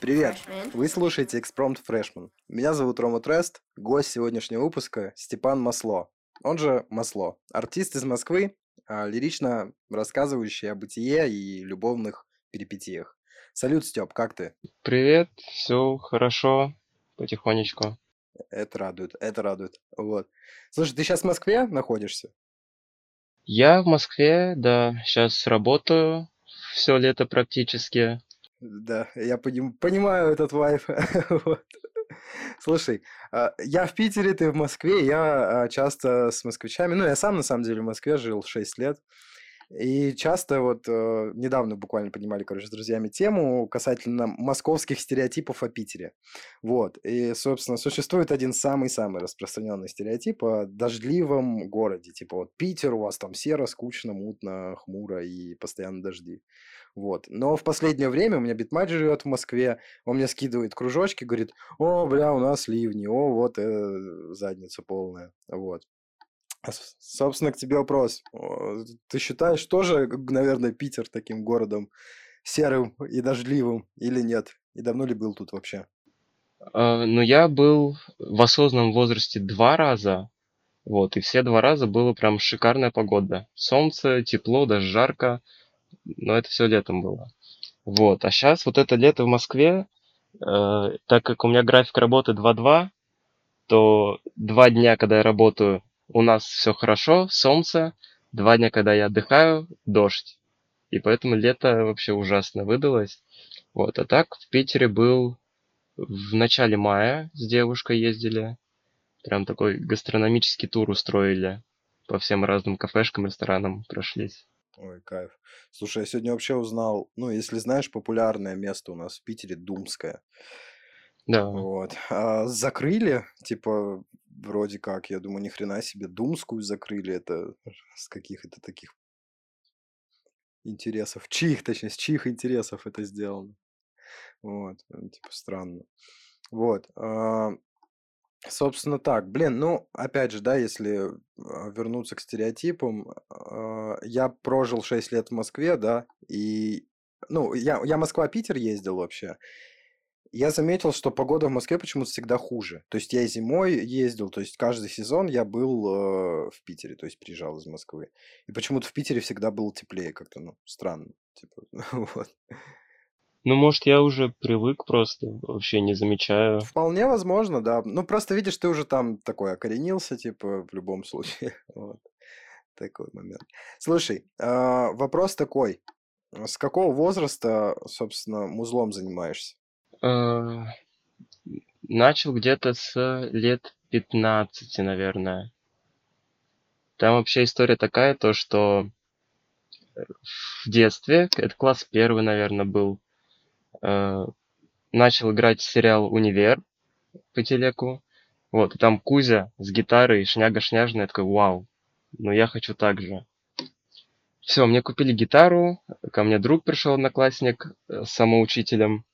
Привет! Вы слушаете Экспромт Фрешман. Меня зовут Рома Трест, гость сегодняшнего выпуска Степан Масло, он же Масло, артист из Москвы, а, лирично рассказывающий о бытие и любовных перипетиях. Салют, Степ, как ты? Привет, все хорошо, потихонечку. Это радует, это радует. Вот. Слушай, ты сейчас в Москве находишься? Я в Москве, да, сейчас работаю все лето практически. Да, я поним- понимаю этот вайф. вот. Слушай, а, я в Питере, ты в Москве, я а, часто с москвичами, ну, я сам, на самом деле, в Москве жил 6 лет, и часто вот э, недавно буквально поднимали, короче, с друзьями тему касательно московских стереотипов о Питере. Вот. И, собственно, существует один самый-самый распространенный стереотип о дождливом городе. Типа вот Питер, у вас там серо, скучно, мутно, хмуро и постоянно дожди. Вот. Но в последнее время у меня битмач живет в Москве, он мне скидывает кружочки, говорит, о, бля, у нас ливни, о, вот э, задница полная. Вот. А, собственно, к тебе вопрос. Ты считаешь тоже, наверное, Питер таким городом серым и дождливым или нет? И давно ли был тут вообще? Uh, ну, я был в осознанном возрасте два раза. Вот, и все два раза было прям шикарная погода. Солнце, тепло, даже жарко но это все летом было. Вот, а сейчас вот это лето в Москве, э, так как у меня график работы 2-2, то два дня, когда я работаю, у нас все хорошо, солнце, два дня, когда я отдыхаю, дождь. И поэтому лето вообще ужасно выдалось. Вот, а так в Питере был в начале мая с девушкой ездили. Прям такой гастрономический тур устроили. По всем разным кафешкам, ресторанам прошлись. Ой, кайф. Слушай, я сегодня вообще узнал, ну, если знаешь, популярное место у нас в Питере Думское. Да. Вот. А закрыли, типа, вроде как, я думаю, ни хрена себе, Думскую закрыли. Это с каких это таких интересов? Чьих, точнее, с чьих интересов это сделано? Вот, типа, странно. Вот. А, Собственно так. Блин, ну, опять же, да, если а, вернуться к стереотипам, а, я прожил 6 лет в Москве, да, и, ну, я, я Москва-Питер ездил вообще. Я заметил, что погода в Москве почему-то всегда хуже. То есть я зимой ездил, то есть каждый сезон я был э, в Питере, то есть приезжал из Москвы. И почему-то в Питере всегда было теплее, как-то, ну, странно. Типа, вот. Ну, может, я уже привык просто, вообще не замечаю. Вполне возможно, да. Ну, просто видишь, ты уже там такой окоренился, типа, в любом случае. Вот. Такой момент. Слушай, а, вопрос такой. С какого возраста, собственно, музлом занимаешься? Э, начал где-то с лет 15, наверное. Там вообще история такая, то что в детстве, это класс первый, наверное, был, Э, начал играть сериал «Универ» по телеку. Вот, и там Кузя с гитарой, шняга-шняжная, я такой, вау, ну я хочу так же. Все, мне купили гитару, ко мне друг пришел, одноклассник, э, с самоучителем,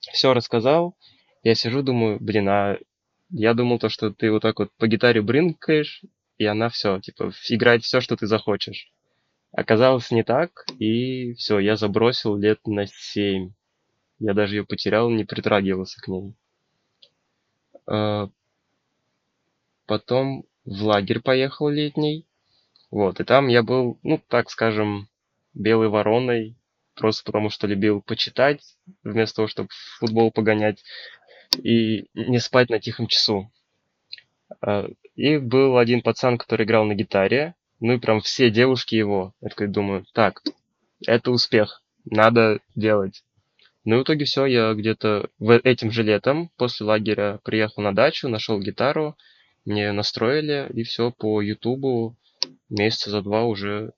все рассказал. Я сижу, думаю, блин, а я думал то, что ты вот так вот по гитаре брынкаешь, и она все, типа, играет все, что ты захочешь. Оказалось не так, и все, я забросил лет на семь. Я даже ее потерял, не притрагивался к ней. А, потом в лагерь поехал летний. Вот, и там я был, ну, так скажем, белой вороной, просто потому что любил почитать, вместо того, чтобы в футбол погонять, и не спать на тихом часу. А, и был один пацан, который играл на гитаре, ну и прям все девушки его. Я такой думаю, так, это успех, надо делать. Ну и в итоге все, я где-то в этим же летом после лагеря приехал на дачу, нашел гитару, мне настроили, и все по Ютубу месяца за два уже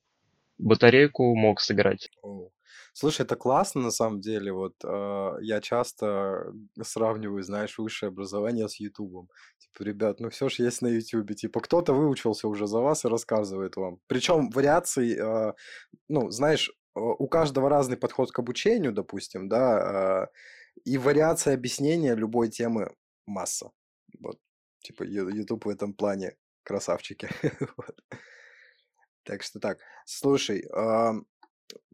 батарейку мог сыграть. Слушай, это классно на самом деле. Вот э, я часто сравниваю, знаешь, высшее образование с Ютубом. Типа, ребят, ну все же есть на Ютубе. Типа, кто-то выучился уже за вас и рассказывает вам. Причем вариаций, э, ну, знаешь, у каждого разный подход к обучению, допустим, да, а, и вариация объяснения любой темы масса. Вот, типа, YouTube в этом плане красавчики. Так что так. Слушай,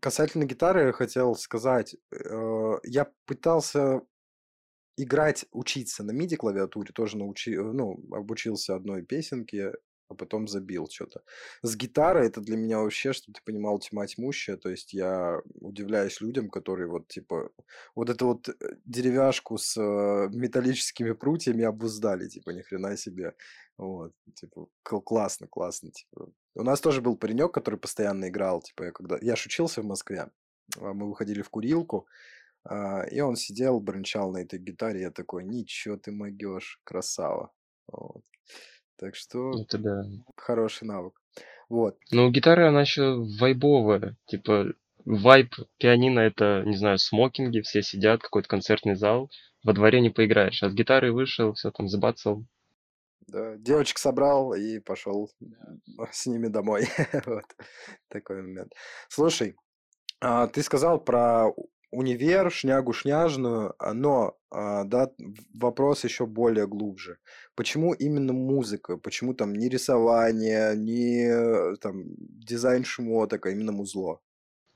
касательно гитары хотел сказать. Э, я пытался играть, учиться на MIDI-клавиатуре, тоже научи, ну, обучился одной песенке, а потом забил что-то. С гитарой это для меня вообще, чтобы ты понимал, тьма тьмущая. То есть я удивляюсь людям, которые вот типа вот эту вот э, деревяшку с э, металлическими прутьями обуздали, типа ни хрена себе. Вот, типа классно, классно. Типа. У нас тоже был паренек, который постоянно играл, типа я когда я шучился в Москве, а мы выходили в курилку, а, и он сидел, брончал на этой гитаре, я такой, ничего ты могешь, красава. Вот. Так что Это да. хороший навык. Вот. Ну, гитара, она еще вайбовая. Типа, вайб пианино это, не знаю, смокинги, все сидят, какой-то концертный зал. Во дворе не поиграешь. А с гитарой вышел, все там забацал. Да, девочек собрал и пошел с ними домой. вот такой момент. Слушай, а, ты сказал про универ, шнягу шняжную, а, но а, да, вопрос еще более глубже. Почему именно музыка? Почему там не рисование, не там дизайн шмоток, а именно музло?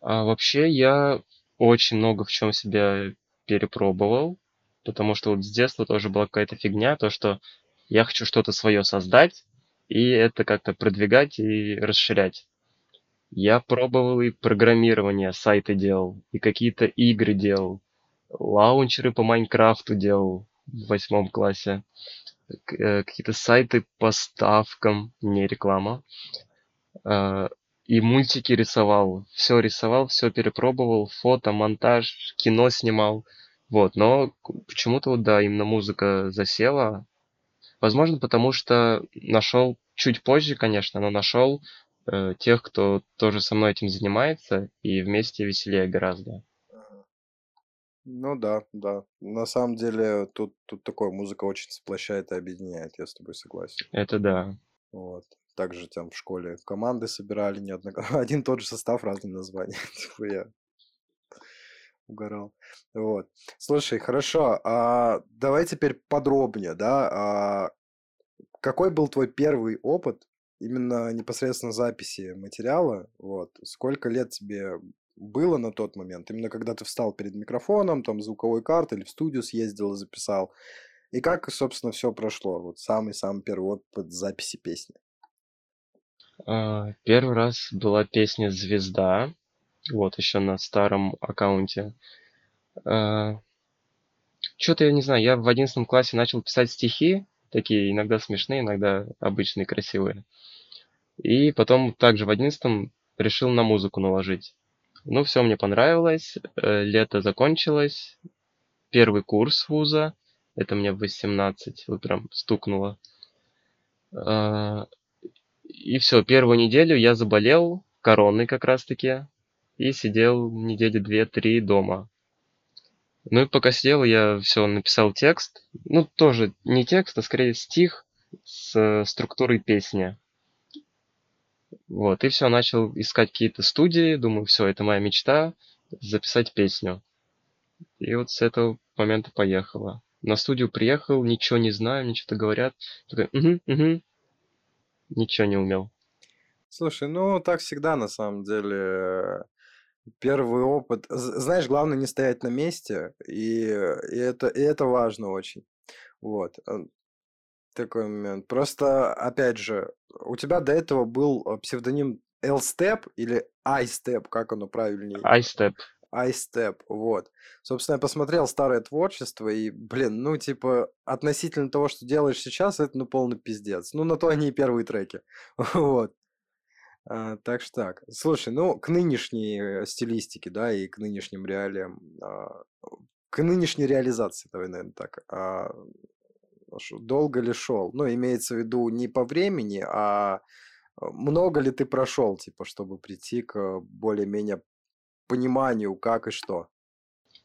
А вообще я очень много в чем себя перепробовал, потому что вот с детства тоже была какая-то фигня, то что я хочу что-то свое создать, и это как-то продвигать и расширять. Я пробовал и программирование, сайты делал, и какие-то игры делал. Лаунчеры по Майнкрафту делал в восьмом классе. Э, какие-то сайты по ставкам, не реклама. Э, и мультики рисовал. Все рисовал, все перепробовал. Фото, монтаж, кино снимал. Вот, но почему-то вот, да, именно музыка засела. Возможно, потому что нашел чуть позже, конечно, но нашел э, тех, кто тоже со мной этим занимается, и вместе веселее гораздо. Ну да, да. На самом деле тут, тут такое музыка очень сплощает и объединяет, я с тобой согласен. Это да. Вот. Также там в школе команды собирали неоднократно. Один тот же состав, разные названия. Типа я угорал. Вот. Слушай, хорошо. А давай теперь подробнее, да? А какой был твой первый опыт именно непосредственно записи материала, вот, сколько лет тебе было на тот момент, именно когда ты встал перед микрофоном, там, звуковой картой или в студию съездил и записал, и как, собственно, все прошло, вот самый-самый первый опыт записи песни. А, первый раз была песня «Звезда», вот, еще на старом аккаунте. А, Что-то я не знаю, я в одиннадцатом классе начал писать стихи, такие иногда смешные, иногда обычные, красивые. И потом также в одиннадцатом решил на музыку наложить. Ну, все мне понравилось, э, лето закончилось, первый курс вуза, это мне в 18, вот прям стукнуло. А, и все, первую неделю я заболел короной как раз-таки, и сидел недели две-три дома. Ну и пока сидел, я все написал текст. Ну, тоже не текст, а скорее стих с э, структурой песни. Вот, и все, начал искать какие-то студии, думаю, все, это моя мечта, записать песню. И вот с этого момента поехала. На студию приехал, ничего не знаю, мне что-то говорят. Такой, угу, угу. Ничего не умел. Слушай, ну так всегда на самом деле. Первый опыт. Знаешь, главное не стоять на месте, и, и, это, и это важно очень. Вот. Такой момент. Просто, опять же, у тебя до этого был э, псевдоним L-Step или I-Step, как оно правильнее? I-Step. I-Step, вот. Собственно, я посмотрел старое творчество, и, блин, ну, типа, относительно того, что делаешь сейчас, это, ну, полный пиздец. Ну, на то они и первые треки. вот. А, так что так. Слушай, ну, к нынешней э, стилистике, да, и к нынешним реалиям, а, к нынешней реализации, давай, наверное, так, а, долго ли шел? Ну, имеется в виду не по времени, а много ли ты прошел, типа, чтобы прийти к более-менее пониманию, как и что?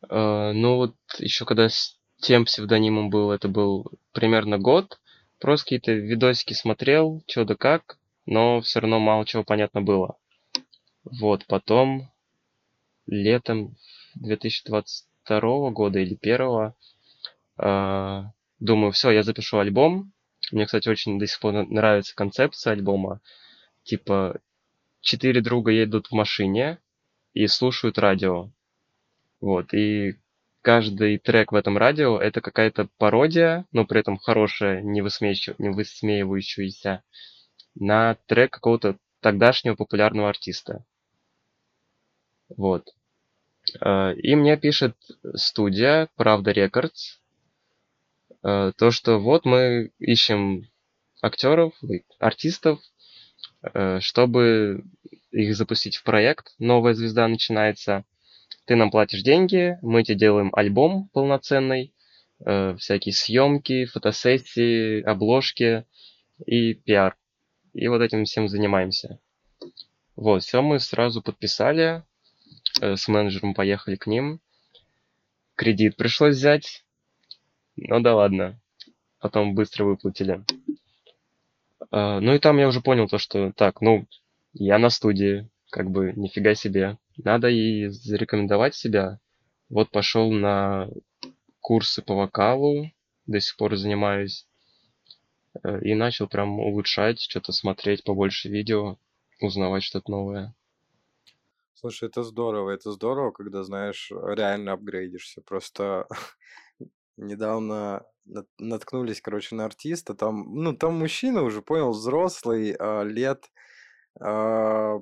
Uh, ну вот еще когда с тем псевдонимом был, это был примерно год, просто какие-то видосики смотрел, что да как, но все равно мало чего понятно было. Вот, потом летом 2022 года или первого uh, Думаю, все, я запишу альбом. Мне, кстати, очень до сих пор нравится концепция альбома. Типа, четыре друга едут в машине, и слушают радио. Вот, и каждый трек в этом радио это какая-то пародия, но при этом хорошая, не, высмеивающая, не высмеивающаяся, на трек какого-то тогдашнего популярного артиста. Вот. Э, и мне пишет студия Правда Рекордс, то, что вот мы ищем актеров, артистов, э, чтобы их запустить в проект. Новая звезда начинается. Ты нам платишь деньги, мы тебе делаем альбом полноценный, всякие съемки, фотосессии, обложки и пиар. И вот этим всем занимаемся. Вот, все мы сразу подписали, Э, с менеджером поехали к ним. Кредит пришлось взять. Ну да ладно. Потом быстро выплатили. А, ну и там я уже понял то, что так, ну, я на студии, как бы нифига себе. Надо и зарекомендовать себя. Вот пошел на курсы по вокалу, до сих пор занимаюсь. Э, и начал прям улучшать, что-то смотреть побольше видео, узнавать что-то новое. Слушай, это здорово, это здорово, когда, знаешь, реально апгрейдишься. Просто недавно наткнулись, короче, на артиста. Там, ну, там мужчина уже, понял, взрослый, а, лет а,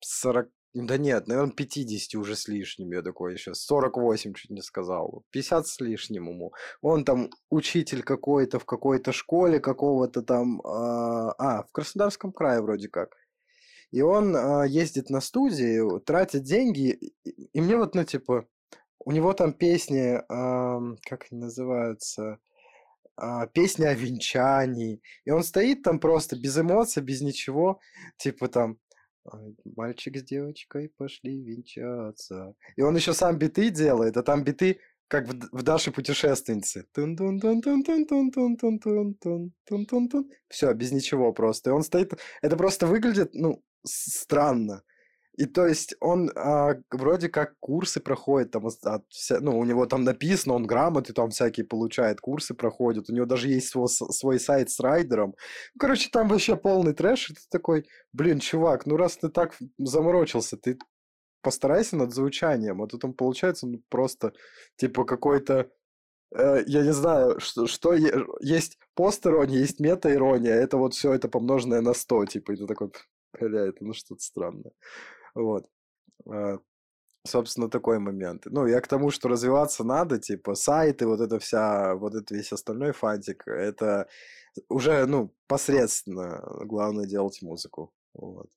40, да нет, наверное, 50 уже с лишним, я такой еще, 48 чуть не сказал, 50 с лишним ему. Он там учитель какой-то в какой-то школе какого-то там, а, а, в Краснодарском крае вроде как. И он а, ездит на студии, тратит деньги, и мне вот, ну, типа, у него там песни, а, как они называются, а, песня о венчании. И он стоит там просто без эмоций, без ничего, типа там, мальчик с девочкой пошли венчаться. И он еще сам биты делает, а там биты как в, в Даше путешественнице. Все, без ничего просто. И он стоит. Это просто выглядит, ну, странно. И то есть он а, вроде как курсы проходит, там, от, вся, ну, у него там написано, он грамоты там всякие получает, курсы проходит, у него даже есть свой, свой сайт с райдером. Короче, там вообще полный трэш, и ты такой, блин, чувак, ну раз ты так заморочился, ты постарайся над звучанием, а то там получается ну, просто, типа, какой-то э, я не знаю, что, что есть пост-ирония, есть мета-ирония, это вот все это помноженное на 100, типа, и ты такой, бля, это ну что-то странное. Вот. А, собственно, такой момент. Ну, я к тому, что развиваться надо, типа, сайты, вот это вся, вот это весь остальной фантик, это уже, ну, посредственно. Главное делать музыку. Вот.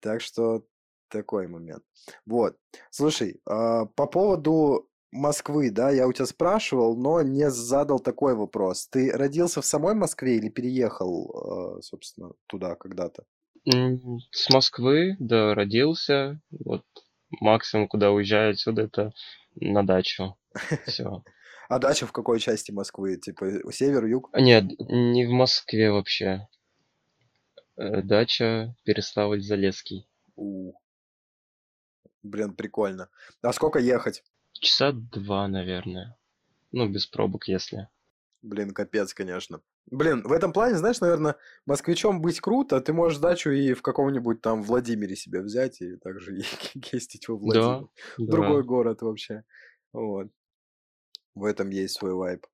Так что такой момент. Вот. Слушай, а, по поводу Москвы, да, я у тебя спрашивал, но не задал такой вопрос. Ты родился в самой Москве или переехал, а, собственно, туда когда-то? С Москвы, да, родился. Вот максимум, куда уезжаю отсюда, это на дачу. Все. А дача в какой части Москвы? Типа север, юг? Нет, не в Москве вообще. Э, дача Переславль-Залесский. У. Блин, прикольно. А сколько ехать? Часа два, наверное. Ну, без пробок, если. Блин, капец, конечно. Блин, в этом плане, знаешь, наверное, москвичом быть круто, ты можешь дачу и в каком-нибудь там Владимире себе взять и также ездить во Владимир. Да, Другой да. город вообще. Вот. В этом есть свой вайб.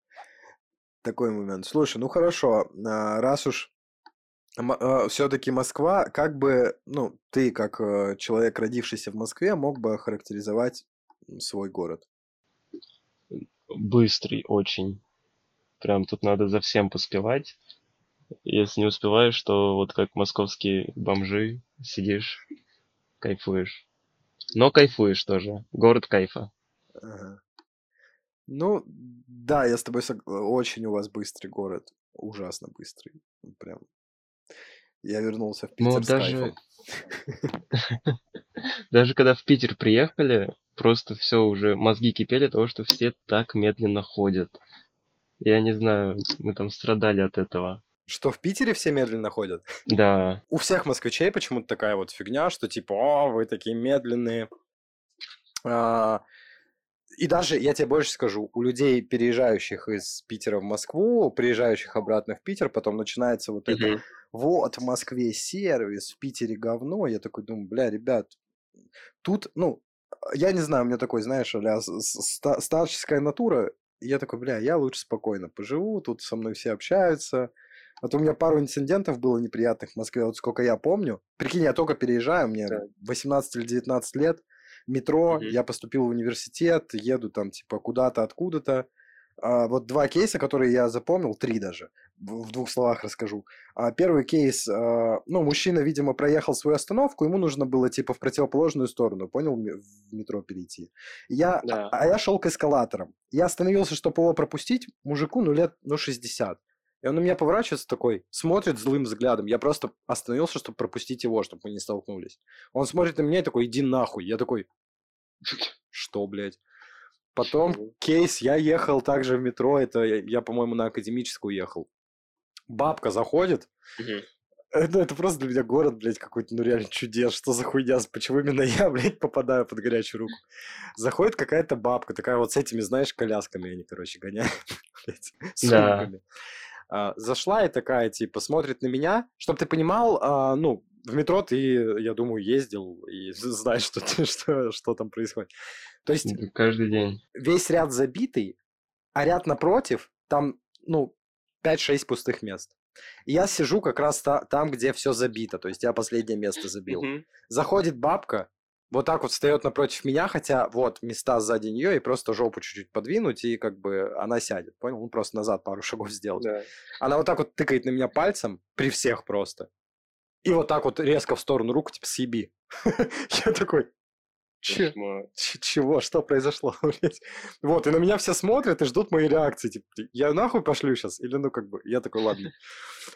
Такой момент. Слушай, ну хорошо, а, раз уж а, все-таки Москва, как бы, ну, ты как э, человек, родившийся в Москве, мог бы охарактеризовать свой город? Быстрый очень. Прям тут надо за всем поспевать. Если не успеваешь, то вот как московские бомжи сидишь, кайфуешь. Но кайфуешь тоже. Город кайфа. Ага. Ну, да, я с тобой сог... Очень у вас быстрый город. Ужасно быстрый. Прям. Я вернулся в Питер ну, с даже... Даже когда в Питер приехали, просто все уже мозги кипели того, что все так медленно ходят. Я не знаю, мы там страдали от этого. Что в Питере все медленно ходят? Да. У всех москвичей почему-то такая вот фигня, что типа, о, вы такие медленные. А, и даже, я тебе больше скажу, у людей, переезжающих из Питера в Москву, приезжающих обратно в Питер, потом начинается вот это, вот, в Москве сервис, в Питере говно. Я такой думаю, бля, ребят, тут, ну, я не знаю, у меня такой, знаешь, а старческая натура, я такой, бля, я лучше спокойно поживу, тут со мной все общаются. А то у меня пару инцидентов было неприятных в Москве, вот сколько я помню. Прикинь, я только переезжаю, мне да. 18 или 19 лет, метро, угу. я поступил в университет, еду там типа куда-то, откуда-то. А, вот два кейса, которые я запомнил, три даже, в двух словах расскажу. А, первый кейс, а, ну, мужчина, видимо, проехал свою остановку, ему нужно было, типа, в противоположную сторону, понял, в метро перейти. Я, да. а, а я шел к эскалаторам. Я остановился, чтобы его пропустить, мужику, ну, лет, ну, 60. И он на меня поворачивается такой, смотрит злым взглядом. Я просто остановился, чтобы пропустить его, чтобы мы не столкнулись. Он смотрит на меня и такой, иди нахуй. Я такой, что, блядь? Потом кейс, я ехал также в метро, это я, я по-моему, на академическую ехал. Бабка заходит, это, это просто для меня город, блядь, какой-то, ну, реально чудес. Что за хуйня? Почему именно я, блядь, попадаю под горячую руку? Заходит какая-то бабка, такая вот с этими, знаешь, колясками они, короче, гоняют, блядь, с да. А, зашла и такая, типа, смотрит на меня, чтобы ты понимал, а, ну, в метро ты, я думаю, ездил и знаешь, что, что, что там происходит. То есть... Каждый день. Весь ряд забитый, а ряд напротив, там, ну, 5-6 пустых мест. И я сижу как раз та, там, где все забито, то есть я последнее место забил. Заходит бабка, вот так вот встает напротив меня, хотя вот места сзади нее, и просто жопу чуть-чуть подвинуть, и как бы она сядет, понял? Ну, просто назад пару шагов сделать. Да. Она вот так вот тыкает на меня пальцем, при всех просто. И вот так вот резко в сторону руку, типа, съеби. Я такой, Че? Чего? Что произошло? вот, и на меня все смотрят и ждут моей реакции. Типа, я нахуй пошлю сейчас? Или ну как бы, я такой, ладно.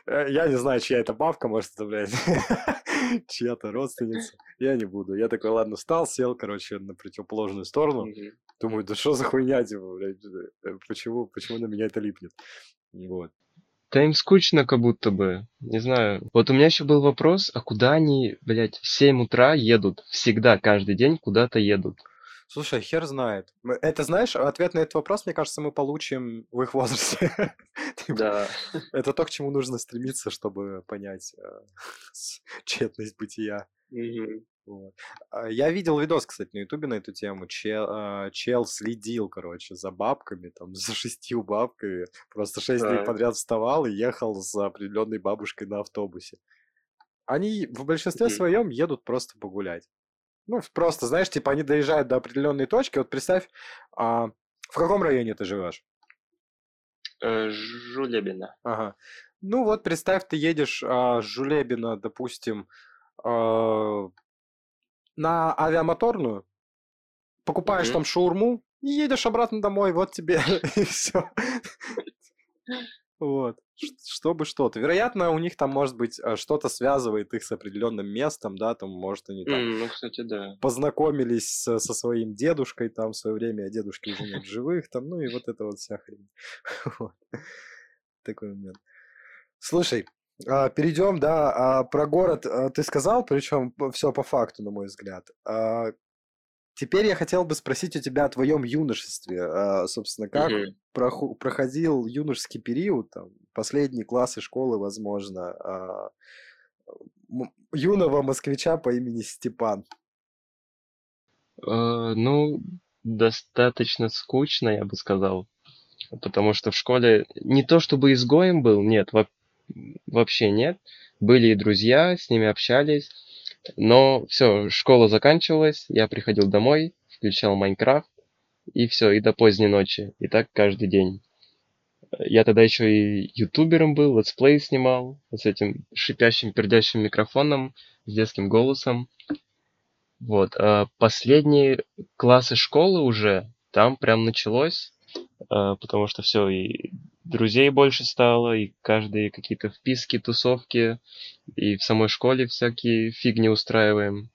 Э, я не знаю, чья это бабка, может, это, блядь, чья-то родственница. Я не буду. Я такой, ладно, встал, сел, короче, на противоположную сторону. Думаю, да что за хуйня, типа, блядь, э, почему, почему на меня это липнет? Вот. Да им скучно как будто бы. Не знаю. Вот у меня еще был вопрос, а куда они, блядь, в 7 утра едут? Всегда, каждый день куда-то едут. Слушай, хер знает. Это, знаешь, ответ на этот вопрос, мне кажется, мы получим в их возрасте. Да. Это то, к чему нужно стремиться, чтобы понять э, тщетность бытия. Вот. А, я видел видос, кстати, на Ютубе на эту тему. Чел, а, чел следил, короче, за бабками, там, за шестью бабками. Просто шесть дней подряд вставал и ехал за определенной бабушкой на автобусе. Они в большинстве своем едут просто погулять. Ну, просто, знаешь, типа они доезжают до определенной точки. Вот представь, а, в каком районе ты живешь? Э, Жулебина. Ага. Ну вот, представь, ты едешь а, с Жулебина, допустим, на авиамоторную, покупаешь mm-hmm. там шаурму и едешь обратно домой, вот тебе и все. Вот. Чтобы что-то. Вероятно, у них там, может быть, э, что-то связывает их с определенным местом, да, там, может, они там mm, ну, кстати, да. познакомились со, со своим дедушкой там в свое время, а дедушки уже нет живых, там, ну и вот это вот вся хрень. Вот. Такой момент. Слушай, а, перейдем, да, а, про город а, ты сказал, причем все по факту, на мой взгляд. А, теперь я хотел бы спросить у тебя о твоем юношестве. А, собственно, как mm-hmm. проходил юношеский период, там, последние классы школы, возможно, а, юного москвича по имени Степан? Ну, достаточно скучно, я бы сказал. Потому что в школе не то чтобы изгоем был, нет, вообще нет. Были и друзья, с ними общались. Но все, школа заканчивалась, я приходил домой, включал Minecraft, и все, и до поздней ночи. И так каждый день. Я тогда еще и ютубером был, летсплей снимал, с этим шипящим, пердящим микрофоном, с детским голосом. Вот. А последние классы школы уже, там прям началось, а, потому что все, и друзей больше стало, и каждые какие-то вписки, тусовки, и в самой школе всякие фигни устраиваем.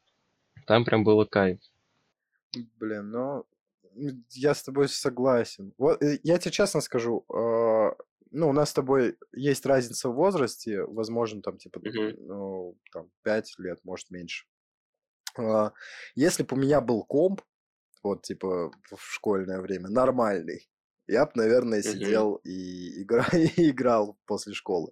Там прям было кайф. Блин, ну, я с тобой согласен. Вот, э, я тебе честно скажу, э, ну, у нас с тобой есть разница в возрасте, возможно, там, типа, uh-huh. ну, там, 5 лет, может, меньше. Э, если бы у меня был комп, вот, типа, в школьное время, нормальный, я бы, наверное, сидел и, игра... и играл после школы.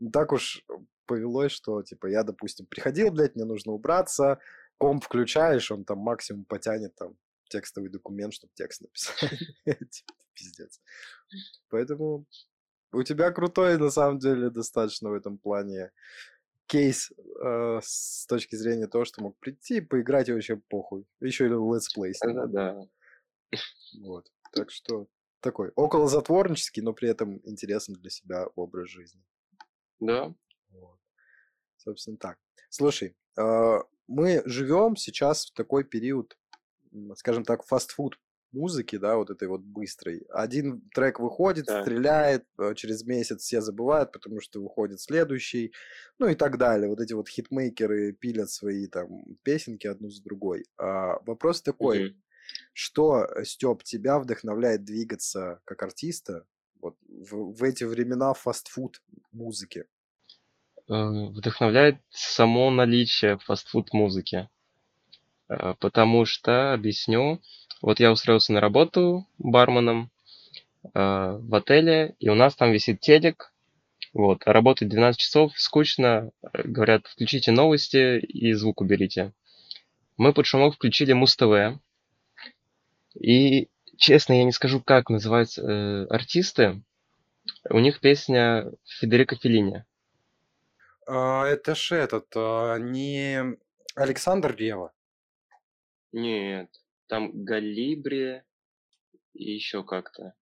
Ну, так уж повелось, что, типа, я, допустим, приходил, блядь, мне нужно убраться, комп включаешь, он там максимум потянет там текстовый документ, чтобы текст написать. Типа, пиздец. Поэтому у тебя крутой, на самом деле, достаточно в этом плане кейс э, с точки зрения того, что мог прийти, поиграть и вообще похуй. Еще и летсплей. Да, да. Вот. Так что такой около затворнический, но при этом интересный для себя образ жизни. Да. Вот. Собственно так. Слушай, э, мы живем сейчас в такой период, скажем так, фастфуд музыки, да, вот этой вот быстрой. Один трек выходит, Да. стреляет, э, через месяц все забывают, потому что выходит следующий, ну и так далее. Вот эти вот хитмейкеры пилят свои там песенки одну за другой. А вопрос такой, Мгм. Что, э, Степ, тебя вдохновляет двигаться как артиста вот в, в эти времена фастфуд музыки? Э, Вдохновляет само наличие фастфуд музыки. Э, Потому что, объясню, вот я устроился на работу барменом э, в отеле, и у нас там висит телек, вот, а работать 12 часов скучно, говорят, включите новости и звук уберите. Мы под шумок включили Муз-ТВ, и, честно, я не скажу, как называются э, артисты, у них песня Федерико Феллини. А, это ж этот, а, не Александр Рева. Нет, там Галибри и еще как-то.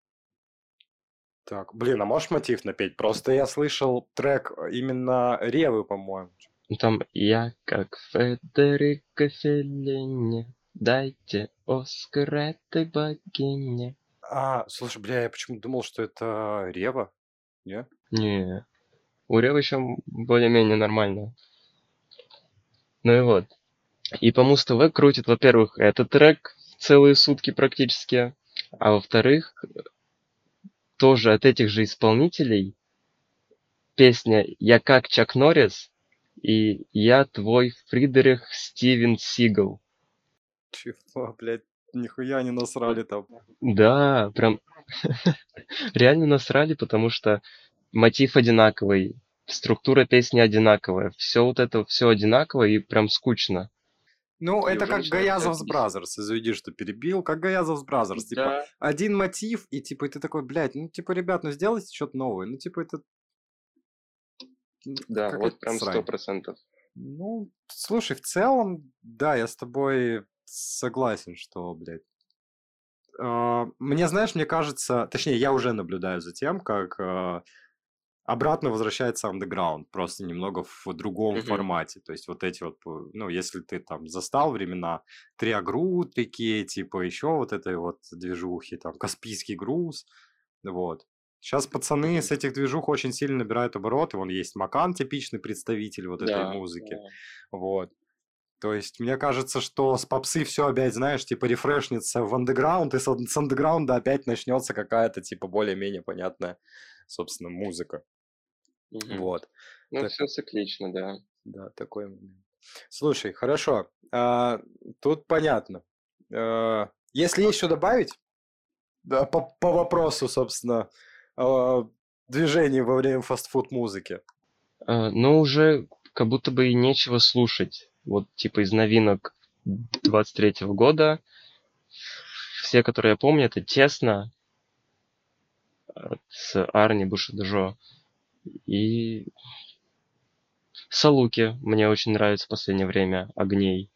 Так, блин, а можешь мотив напеть? Просто я слышал трек именно Ревы, по-моему. Ну, Там я как Федерико Феллини, дайте Оскар этой богине. А, слушай, бля, я почему думал, что это Рева? Не? Не, у Ревы еще более-менее нормально. Ну и вот. И по Муз-ТВ крутит, во-первых, этот трек целые сутки практически, а во-вторых, тоже от этих же исполнителей песня «Я как Чак Норрис» и «Я твой Фридерих Стивен Сигал». Чего, блядь, нихуя не насрали там. Да, прям реально насрали, потому что мотив одинаковый, структура песни одинаковая, все вот это все одинаково и прям скучно. Ну, И это как Gayazovs бесить. Brothers, извини, что перебил, как Gayazovs Brothers, типа, Да, один мотив, и типа, и ты такой, блядь, ну, типа, ребят, ну, сделайте что-то новое, ну, типа, это... да, какая-то вот прям сто процентов. Ну, слушай, в целом, да, я с тобой согласен, что, блядь. а, Мне, знаешь, мне кажется, точнее, я уже наблюдаю за тем, как а, обратно возвращается андеграунд, просто немного в другом Мгм. формате. То есть вот эти вот, п- ну, если ты там застал времена триагрутики, типа еще вот этой вот движухи, там, Каспийский груз, вот. Сейчас пацаны с этих движух очень сильно набирают обороты. Вон есть Макан, типичный представитель вот этой Да, музыки. да. Вот. То есть, мне кажется, что с попсы все опять, знаешь, типа рефрешнется в андеграунд, и с, ан- с андеграунда опять начнется какая-то, типа, более-менее понятная, собственно, музыка. Мгм. Вот. Ну, Так, все циклично, да. да, такой момент. Слушай, хорошо. а, тут понятно. А, если есть что добавить, да, по, по вопросу, собственно, а, движений во время фастфуд музыки. А, Но уже как будто бы и нечего слушать. Вот типа из новинок 23 года. Все, которые я помню, это «Тесно» с Арни Бушадожо. И Салуки мне очень нравится в последнее время, Огней.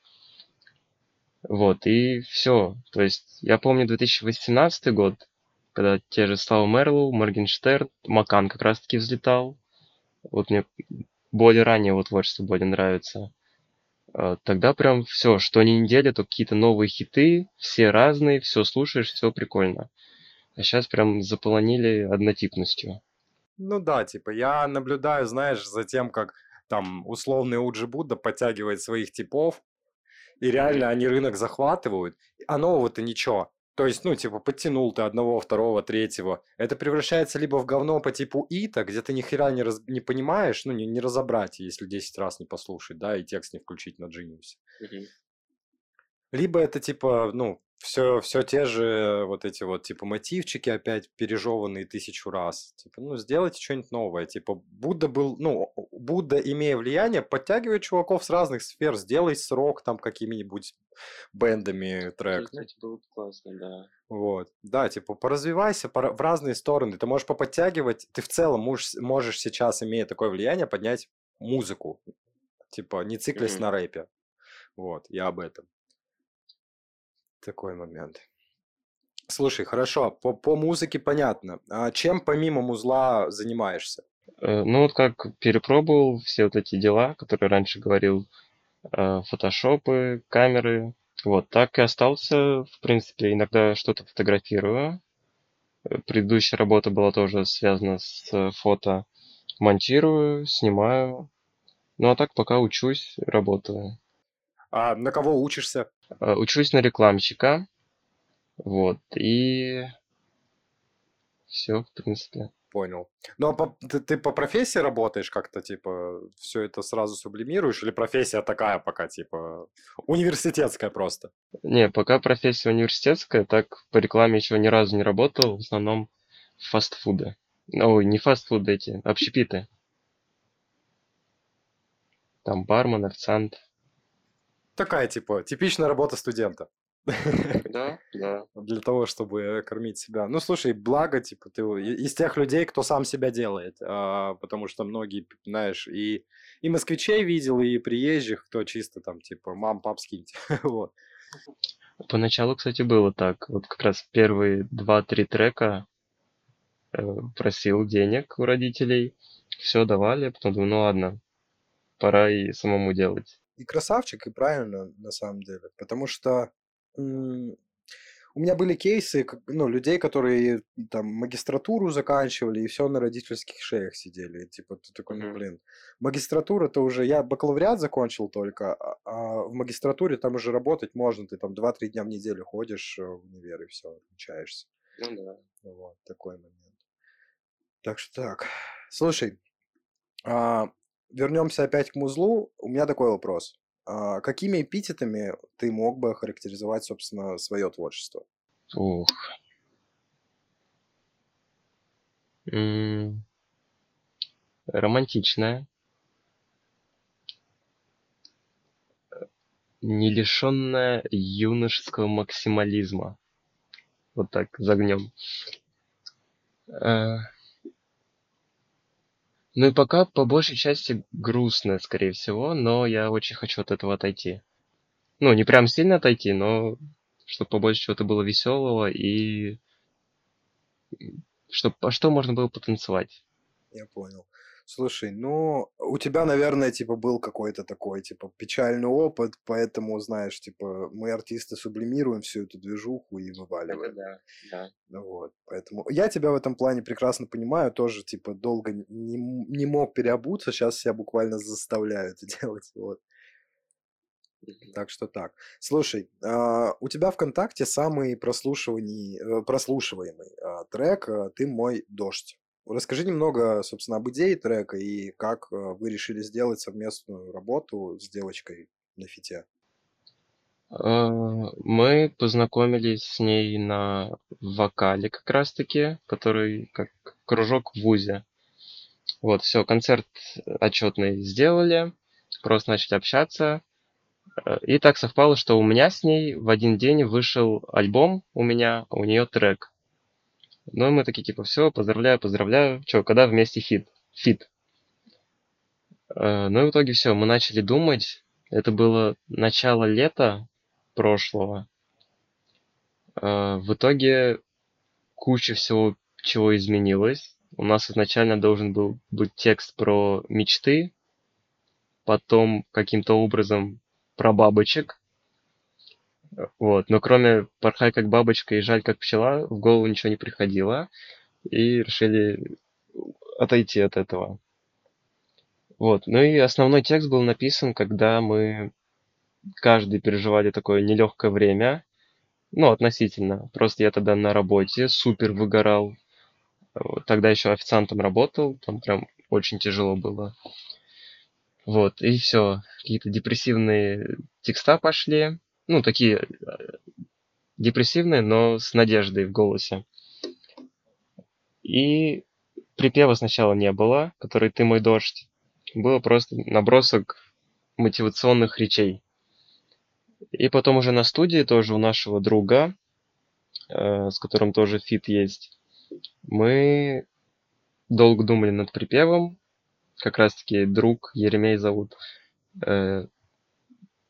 Вот, и все. То есть я помню 2018 год, когда те же Слава Мерлоу, Моргенштерн, Макан как раз-таки взлетал. Вот мне более ранее его творчество более нравится. А, Тогда прям все, что ни неделя, то какие-то новые хиты, все разные, все слушаешь, все прикольно. А сейчас прям заполонили однотипностью. Ну да, типа, я наблюдаю, знаешь, за тем, как там условный Уджи Будда подтягивает своих типов, и реально они рынок захватывают, а нового-то ничего. То есть, ну, типа, подтянул ты одного, второго, третьего. Это превращается либо в говно по типу Ита, где ты ни хера не, раз- не понимаешь, ну, не, не разобрать, если 10 раз не послушать, да, и текст не включить на Genius. Мгм. Либо это, типа, ну, все, все те же вот эти вот, типа, мотивчики опять пережеванные тысячу раз. Типа, ну, сделайте что-нибудь новое. Типа, Будда был, ну, Будда, имея влияние, подтягивает чуваков с разных сфер. Сделай срок там какими-нибудь бендами трек. Это, было бы классно, да. Вот, да, типа, поразвивайся пора- в разные стороны. Ты можешь поподтягивать, ты в целом можешь, можешь сейчас, имея такое влияние, поднять музыку. Типа, не циклись Мгм. на рэпе. Вот, я об этом. Такой момент. Слушай, хорошо, по, по музыке понятно. А чем помимо музла занимаешься? Э, Ну вот как перепробовал все вот эти дела, которые раньше говорил, э, фотошопы, камеры. Вот, так и остался. В принципе, иногда что-то фотографирую. Э, Предыдущая работа была тоже связана с фото. Монтирую, снимаю. Ну а так пока учусь, работаю. А на кого учишься? Э, Учусь на рекламщика. Вот, и все, в принципе. Понял. Ну, а по- ты, ты по профессии работаешь как-то, типа, все это сразу сублимируешь? Или профессия такая пока, типа, университетская просто? Не, пока профессия университетская, так по рекламе еще ни разу не работал, в основном фастфуды. Ой, не фастфуды эти, общепиты. Там бармен, официант. Такая, типа, типичная работа студента. Да, да. Для того, чтобы кормить себя. Ну, слушай, благо, типа, ты из тех людей, кто сам себя делает. а, потому что многие, знаешь, и, и москвичей видел, и приезжих, кто чисто там, типа, мам, пап, скиньте. Вот. Поначалу, кстати, было так. Вот как раз первые два-три трека э, просил денег у родителей. Все давали, потом думаю, ну ладно, пора и самому делать. И красавчик, и правильно, на самом деле. Потому что у меня были кейсы, ну, людей, которые там магистратуру заканчивали, и все на родительских шеях сидели. Типа, ты такой, ну, блин. Магистратура-то уже... Я бакалавриат закончил только, а, а в магистратуре там уже работать можно. Ты там 2-3 дня в неделю ходишь э, в универ, и все, отмечаешься. Ну да. Вот, такой момент. Так что так. Слушай, а, вернемся опять к музлу. У меня такой вопрос. А, какими эпитетами ты мог бы охарактеризовать, собственно, свое творчество? Ух. М, Романтичная, не лишенная юношеского максимализма. Вот так загнем. Э, Ну и пока по большей части грустная, скорее всего, но я очень хочу от этого отойти. Ну, не прям сильно отойти, но чтобы побольше чего-то было веселого и чтобы а что можно было потанцевать. Я понял. Слушай, ну, у тебя, наверное, типа, был какой-то такой, типа, печальный опыт, поэтому, знаешь, типа, мы, артисты, сублимируем всю эту движуху и вываливаем. да, да. Ну Вот, поэтому я тебя в этом плане прекрасно понимаю, тоже, типа, долго не, не мог переобуться, сейчас себя буквально заставляю это делать, вот. Так что так. Слушай, а, у тебя ВКонтакте самый э, прослушиваемый а, трек а, «Ты мой дождь». Расскажи немного, собственно, об идее трека и как а, вы решили сделать совместную работу с девочкой на фите. Э, Мы познакомились с ней на вокале как раз-таки, который как кружок в ВУЗе. Вот, все, концерт отчетный сделали, просто начали общаться. Э, И так совпало, что у меня с ней в один день вышел альбом у меня, а у нее трек. Ну мы такие, типа, все, поздравляю, поздравляю. Че, когда вместе фит? Фит. Э, Ну и в итоге все, мы начали думать. Это было начало лета прошлого. Э, В итоге куча всего, чего изменилось. У нас изначально должен был быть текст про мечты, потом каким-то образом про бабочек. Вот. Но кроме «Порхай как бабочка» и «Жаль как пчела» в голову ничего не приходило. И решили отойти от этого. Вот. Ну и основной текст был написан, когда мы каждый переживали такое нелегкое время. Ну, относительно. Просто я тогда на работе супер выгорал. Тогда еще официантом работал, там прям очень тяжело было. Вот, и все. Какие-то депрессивные текста пошли. Ну, такие э, депрессивная, но с надеждой в голосе. И припева сначала не было, который «Ты мой дождь». Было просто набросок мотивационных речей. И потом уже на студии тоже у нашего друга, э, с которым тоже фит есть, мы долго думали над припевом. Как раз-таки друг, Еремей зовут, э,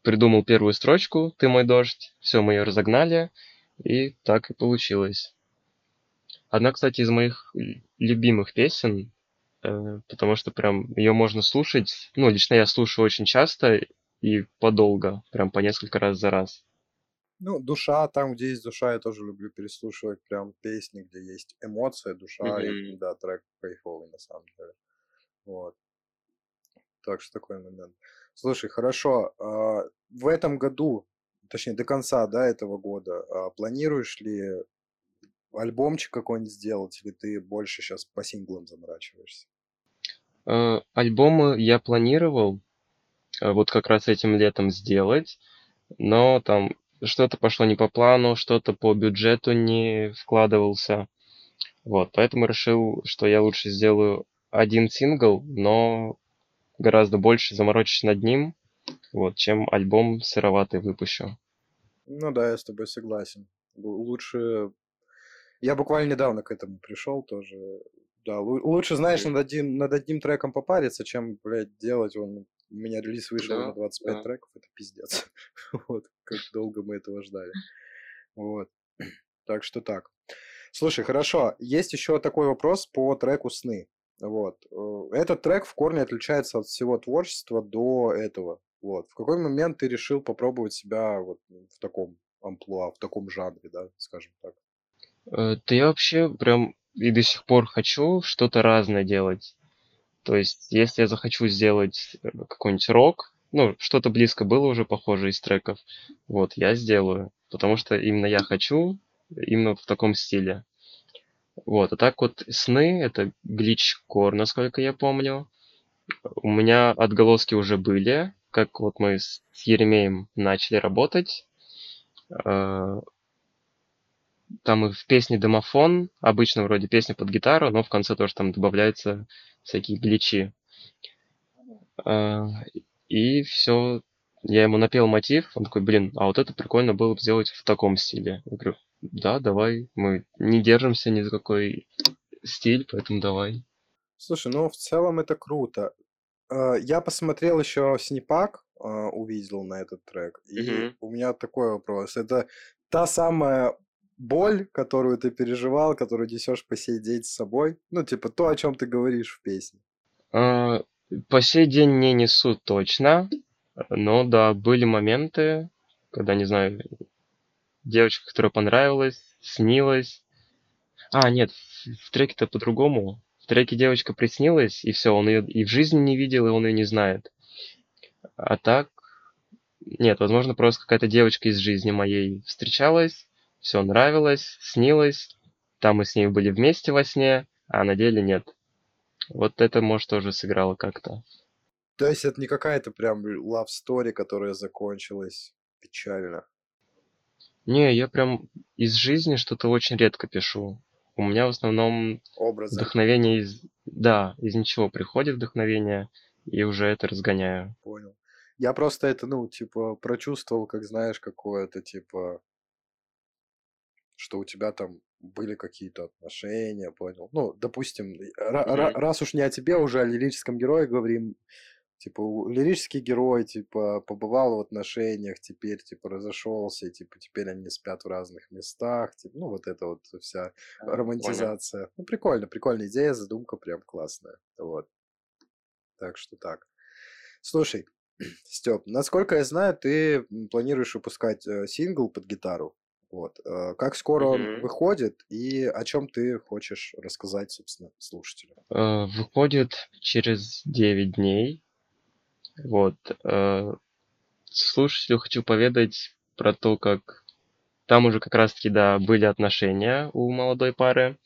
придумал первую строчку «Ты мой дождь». Все, мы ее разогнали, и так и получилось. Одна, кстати, из моих любимых песен, э, потому что прям ее можно слушать. Ну, лично я слушаю очень часто и подолго, прям по несколько раз за раз. Ну, душа, там, где есть душа, я тоже люблю переслушивать прям песни, где есть эмоция, душа, mm-hmm. и да, трек кайфовый на самом деле. Вот. Так что такой момент. Слушай, хорошо, а, в этом году, точнее, до конца, да, этого года, а, планируешь ли альбомчик какой-нибудь сделать, или ты больше сейчас по синглам заморачиваешься? Э, альбомы я планировал вот как раз этим летом сделать, но там что-то пошло не по плану, что-то по бюджету не вкладывался. Вот, поэтому решил, что я лучше сделаю один сингл, но гораздо больше заморочусь над ним, вот, чем альбом сыроватый выпущу. Ну да, я с тобой согласен. Лучше... Я буквально недавно к этому пришел тоже. Да, лучше, знаешь, над, один, над одним треком попариться, чем, блядь, делать он у меня релиз вышел да, на 25 да. треков, это пиздец. вот, как долго мы этого ждали. Вот. Так что так. Слушай, хорошо. Есть еще такой вопрос по треку «Сны». Вот. Э, этот трек в корне отличается от всего творчества до этого. Вот. В какой момент ты решил попробовать себя вот в таком амплуа, в таком жанре, да, скажем так? Э, да я вообще прям и до сих пор хочу что-то разное делать. То есть, если я захочу сделать э, какой-нибудь рок, ну, что-то близко было уже похоже из треков, вот, я сделаю. Потому что именно я хочу, именно в таком стиле. Вот, а так вот сны, это глич кор, насколько я помню. У меня отголоски уже были, как вот мы с Еремеем начали работать. А, там и в песне домофон, обычно вроде песня под гитару, но в конце тоже там добавляется всякие гличи. А, и все, я ему напел мотив, он такой, блин, а вот это прикольно было бы сделать в таком стиле. Я говорю, да, давай, мы не держимся ни за какой стиль, поэтому давай. Слушай, ну в целом это круто. А, я посмотрел еще снипак, а, увидел на этот трек, и mm-hmm. у меня такой вопрос. Это та самая боль, которую ты переживал, которую несешь по сей день с собой? Ну, типа то, о чем ты говоришь в песне. А, по сей день не несу точно, но да, были моменты, когда, не знаю, девочка, которая понравилась, снилась. А, нет, в, треке-то по-другому. В треке девочка приснилась, и все, он ее и в жизни не видел, и он ее не знает. А так, нет, возможно, просто какая-то девочка из жизни моей встречалась, все нравилось, снилось, там мы с ней были вместе во сне, а на деле нет. Вот это, может, тоже сыграло как-то. То есть это не какая-то прям love story, которая закончилась печально? Не, я прям из жизни что-то очень редко пишу. У меня в основном Образы. вдохновение из... Да, из ничего приходит вдохновение, и уже это разгоняю. Понял. Я просто это, ну, типа, прочувствовал, как знаешь, какое-то, типа, что у тебя там были какие-то отношения, понял? Ну, допустим, mm-hmm. раз уж не о тебе, уже о лирическом герое говорим, типа, лирический герой, типа, побывал в отношениях, теперь, типа, разошелся, типа, теперь они спят в разных местах, типа, ну, вот это вот вся романтизация. Понял. Ну, прикольно, прикольная идея, задумка прям классная, вот. Так что так. Слушай, Степ, насколько я знаю, ты планируешь выпускать э, сингл под гитару. Вот. Э, как скоро он выходит и о чем ты хочешь рассказать, собственно, слушателям? Э, выходит через 9 дней. Вот. Э, слушателю хочу поведать про то, как там уже как раз-таки, да, были отношения у молодой пары.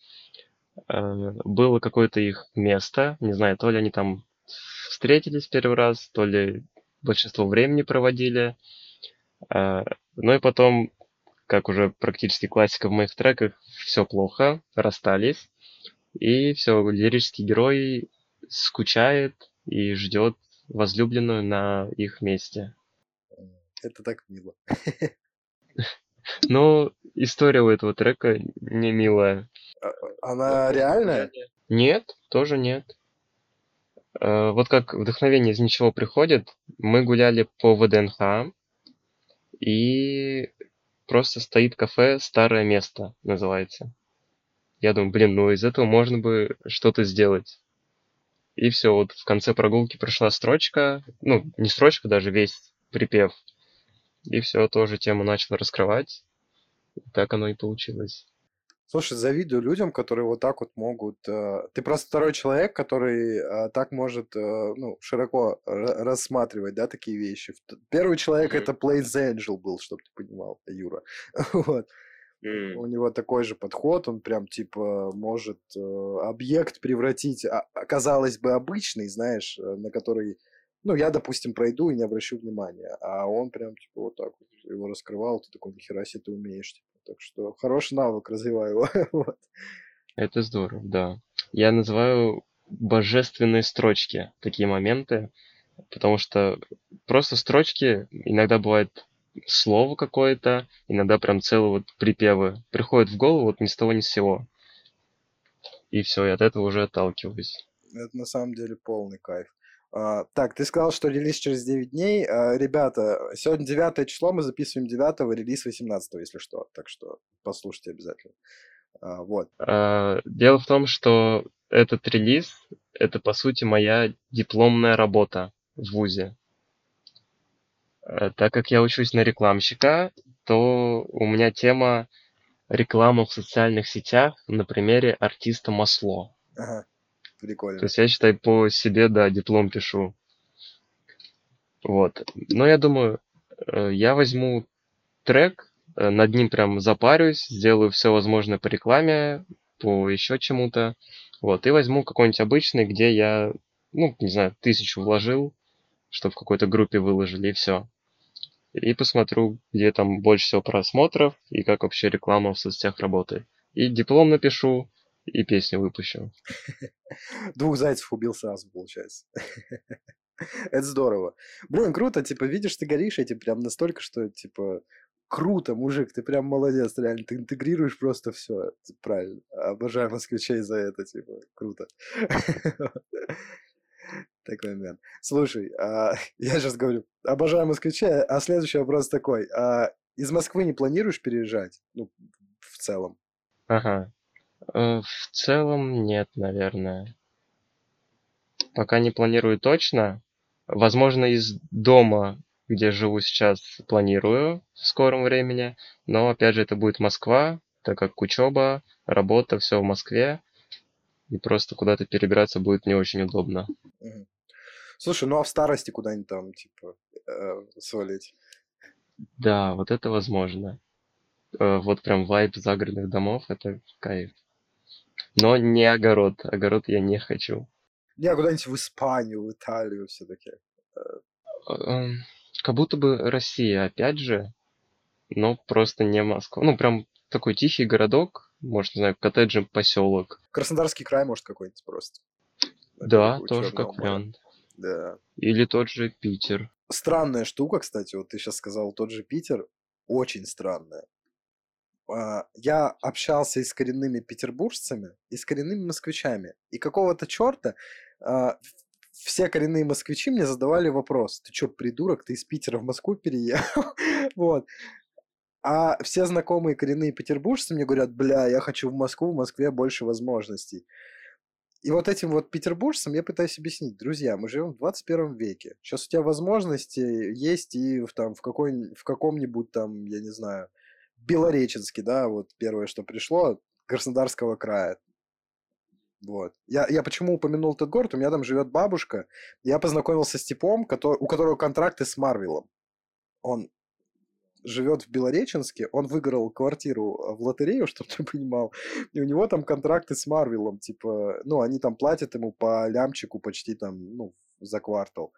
Было какое-то их место, не знаю, то ли они там встретились первый раз, то ли большинство времени проводили. Ну и потом как уже практически классика в моих треках, все плохо, расстались. И все, лирический герой скучает и ждет возлюбленную на их месте. Это так мило. Но история у этого трека не милая. А, она реальная? Нет, тоже нет. Э, вот как вдохновение из ничего приходит, мы гуляли по ВДНХ, и просто стоит кафе «Старое место» называется. Я думаю, блин, ну из этого можно бы что-то сделать. И все, вот в конце прогулки пришла строчка, ну, не строчка, даже весь припев. И все, тоже тему начал раскрывать. И так оно и получилось. Слушай, завидую людям, которые вот так вот могут... Э, ты просто второй человек, который э, так может э, ну, широко рассматривать, да, такие вещи. Первый человек mm-hmm. это Plains Angel был, чтобы ты понимал, Юра. вот. Mm. У него такой же подход, он прям типа может э, объект превратить, а, казалось бы, обычный, знаешь, на который, ну, я, допустим, пройду и не обращу внимания, а он прям типа вот так вот его раскрывал, ты такой, нихера себе ты умеешь, типа. Так что хороший навык, развиваю его. вот. Это здорово, да. Я называю божественные строчки такие моменты, потому что просто строчки иногда бывает слово какое-то, иногда прям целые вот припевы приходят в голову вот ни с того ни с сего. И все, и от этого уже отталкиваюсь. Это на самом деле полный кайф. А, так, ты сказал, что релиз через 9 дней. А, ребята, сегодня 9 число, мы записываем 9, релиз 18, если что. Так что послушайте обязательно. А, вот. Дело в том, что этот релиз — это, по сути, моя дипломная работа в ВУЗе. Так как я учусь на рекламщика, то у меня тема реклама в социальных сетях на примере артиста Масло. Ага. Прикольно. То есть я, считай, по себе, да, диплом пишу. Вот. Но я думаю, э, я возьму трек, э, над ним прям запарюсь, сделаю все возможное по рекламе, по еще чему-то. Вот, и возьму какой-нибудь обычный, где я, ну, не знаю, тысячу вложил, чтобы в какой-то группе выложили, и все. И посмотрю, где там больше всего просмотров, и как вообще реклама в соцсетях работает. И диплом напишу, и песню выпущу. Двух зайцев убил сразу, получается. Это здорово. Блин, круто, типа, видишь, ты горишь этим прям настолько, что, типа, круто, мужик, ты прям молодец, реально, ты интегрируешь просто все, правильно. Обожаю москвичей за это, типа, круто. Такой момент. Слушай, а, я сейчас говорю, обожаю москвичей, а следующий вопрос такой. А, из Москвы не планируешь переезжать? Ну, в целом. Ага. Э, в целом нет, наверное. Пока не планирую точно. Возможно, из дома, где живу сейчас, планирую в скором времени. Но, опять же, это будет Москва, так как учеба, работа, все в Москве. И просто куда-то перебираться будет не очень удобно. Слушай, ну а в старости куда-нибудь там, типа, э, свалить? Да, вот это возможно. Э, вот прям вайп загородных домов, это кайф. Но не огород. Огород я не хочу. Я куда-нибудь в Испанию, в Италию все-таки. Эм, как будто бы Россия, опять же, но просто не Москва. Ну, прям такой тихий городок, может, не знаю, коттеджный поселок. Краснодарский край, может, какой-нибудь просто. Да, тоже как вариант. Да. Или тот же Питер. Странная штука, кстати, вот ты сейчас сказал, тот же Питер, очень странная. А, я общался и с коренными петербуржцами, и с коренными москвичами. И какого-то черта а, все коренные москвичи мне задавали вопрос, ты что, придурок, ты из Питера в Москву переехал? вот. А все знакомые коренные петербуржцы мне говорят, бля, я хочу в Москву, в Москве больше возможностей. И вот этим вот петербуржцам я пытаюсь объяснить, друзья, мы живем в 21 веке. Сейчас у тебя возможности есть и в, там, в, какой, в каком-нибудь там, я не знаю, Белореченске, да, вот первое, что пришло, Краснодарского края. Вот. Я, я почему упомянул этот город? У меня там живет бабушка. Я познакомился с типом, который, у которого контракты с Марвелом. Он живет в Белореченске, он выиграл квартиру в лотерею, чтобы ты понимал, и у него там контракты с Марвелом, типа, ну, они там платят ему по лямчику почти там, ну, за квартал.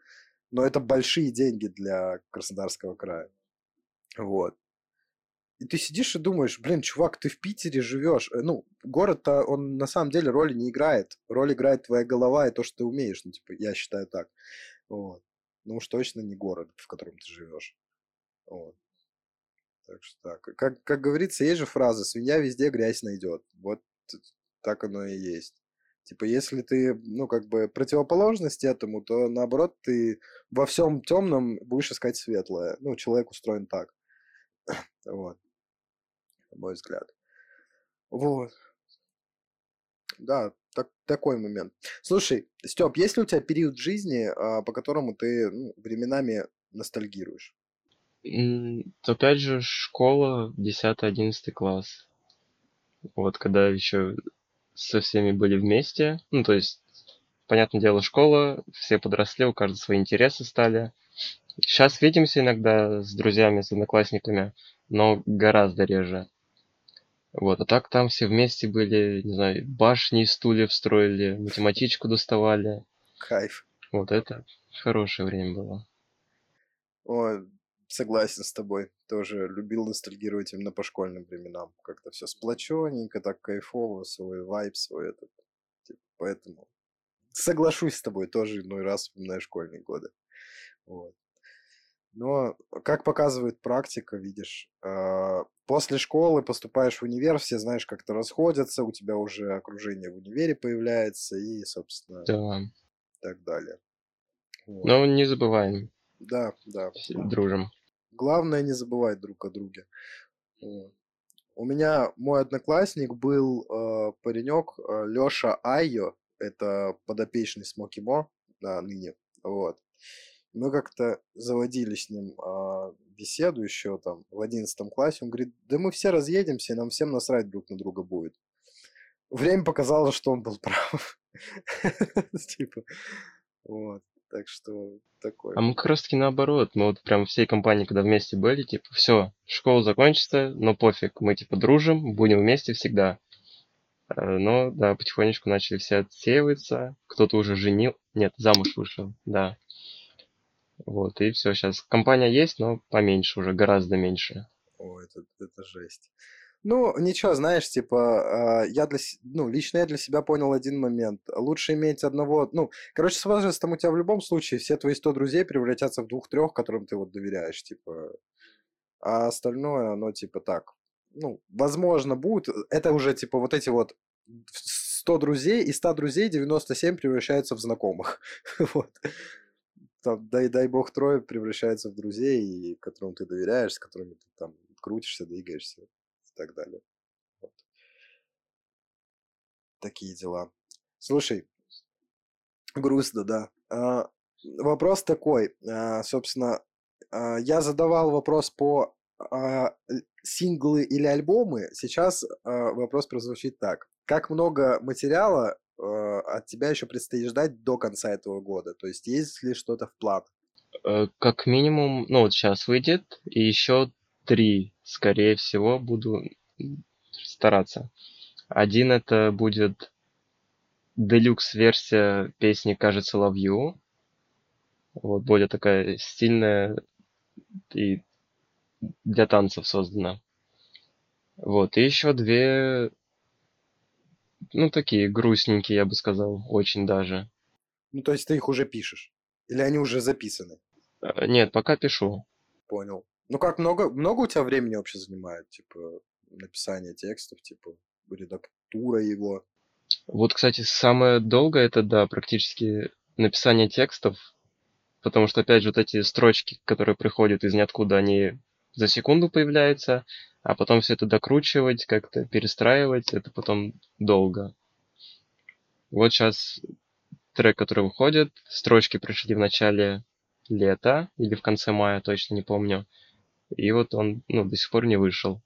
Но это большие деньги для Краснодарского края. Вот. и ты сидишь и думаешь, блин, чувак, ты в Питере живешь. Э, ну, город-то, он на самом деле роли не играет. Роль играет твоя голова и то, что ты умеешь. Ну, типа, я считаю так. Вот. Ну уж точно не город, в котором ты живешь. Вот. Так что так. Как, как говорится, есть же фраза «свинья везде грязь найдет». Вот так оно и есть. Типа, если ты, ну, как бы противоположность этому, то наоборот ты во всем темном будешь искать светлое. Ну, человек устроен так. вот. На мой взгляд. Вот. Да, так, такой момент. Слушай, Степ, есть ли у тебя период жизни, а, по которому ты ну, временами ностальгируешь? Опять же, школа, 10-11 класс. Вот, когда еще со всеми были вместе. Ну, то есть, понятное дело, школа, все подросли, у каждого свои интересы стали. Сейчас видимся иногда с друзьями, с одноклассниками, но гораздо реже. Вот, а так там все вместе были, не знаю, башни из стульев строили, математичку доставали. Кайф. Вот это хорошее время было. Ой, согласен с тобой. Тоже любил ностальгировать именно по школьным временам. Как-то все сплоченненько, так кайфово, свой вайб, свой этот. Типа, поэтому соглашусь с тобой, тоже иной раз вспоминаю школьные годы. Вот. Но, как показывает практика, видишь, а, после школы поступаешь в универ, все, знаешь, как-то расходятся, у тебя уже окружение в универе появляется и, собственно, Да. так далее. Вот. Но не забываем, Да, да. все дружим. Главное не забывать друг о друге. У меня мой одноклассник был э, паренек э, Леша Айо, это подопечный Смоки Мо да, ныне, вот. Мы как-то заводили с ним э, беседу еще там в одиннадцатом классе. Он говорит, да мы все разъедемся, и нам всем насрать друг на друга будет. Время показало, что он был прав. Типа, вот. Так что такое. А мы как раз таки наоборот. Мы вот прям всей компании, когда вместе были, типа, все, школа закончится, но пофиг, мы типа дружим, будем вместе всегда. Э, но, да, потихонечку начали все отсеиваться. Кто-то уже женил. Нет, замуж вышел, да. Вот, и все, сейчас компания есть, но поменьше уже, гораздо меньше. О, это, это жесть. Ну, ничего, знаешь, типа, а, я для, ну, лично я для себя понял один момент. Лучше иметь одного, ну, короче, с возрастом у тебя в любом случае все твои 100 друзей превратятся в двух-трех, которым ты вот доверяешь, типа, а остальное, оно, типа, так, ну, возможно, будет, это уже, типа, вот эти вот 100 друзей, и 100 друзей 97 превращаются в знакомых, вот. Там, дай, дай бог, трое превращаются в друзей, и которым ты доверяешь, с которыми ты там крутишься, двигаешься так далее. Вот. Такие дела. Слушай, грустно, да. А, вопрос такой, а, собственно, а, я задавал вопрос по а, синглы или альбомы. Сейчас а, вопрос прозвучит так. Как много материала а, от тебя еще предстоит ждать до конца этого года? То есть есть ли что-то в планах? Э, как минимум, ну вот сейчас выйдет, и еще три, скорее всего, буду стараться. Один это будет делюкс-версия песни «Кажется, Love You». Вот, более такая стильная и для танцев создана. Вот, и еще две, ну, такие грустненькие, я бы сказал, очень даже. Ну, то есть ты их уже пишешь? Или они уже записаны? Э, нет, пока пишу. Понял. Ну как, много, много у тебя времени вообще занимает, типа, написание текстов, типа, редактура его? Вот, кстати, самое долгое это, да, практически написание текстов, потому что, опять же, вот эти строчки, которые приходят из ниоткуда, они за секунду появляются, а потом все это докручивать, как-то перестраивать, это потом долго. Вот сейчас трек, который выходит, строчки пришли в начале лета или в конце мая, точно не помню. И вот он ну, до сих пор не вышел.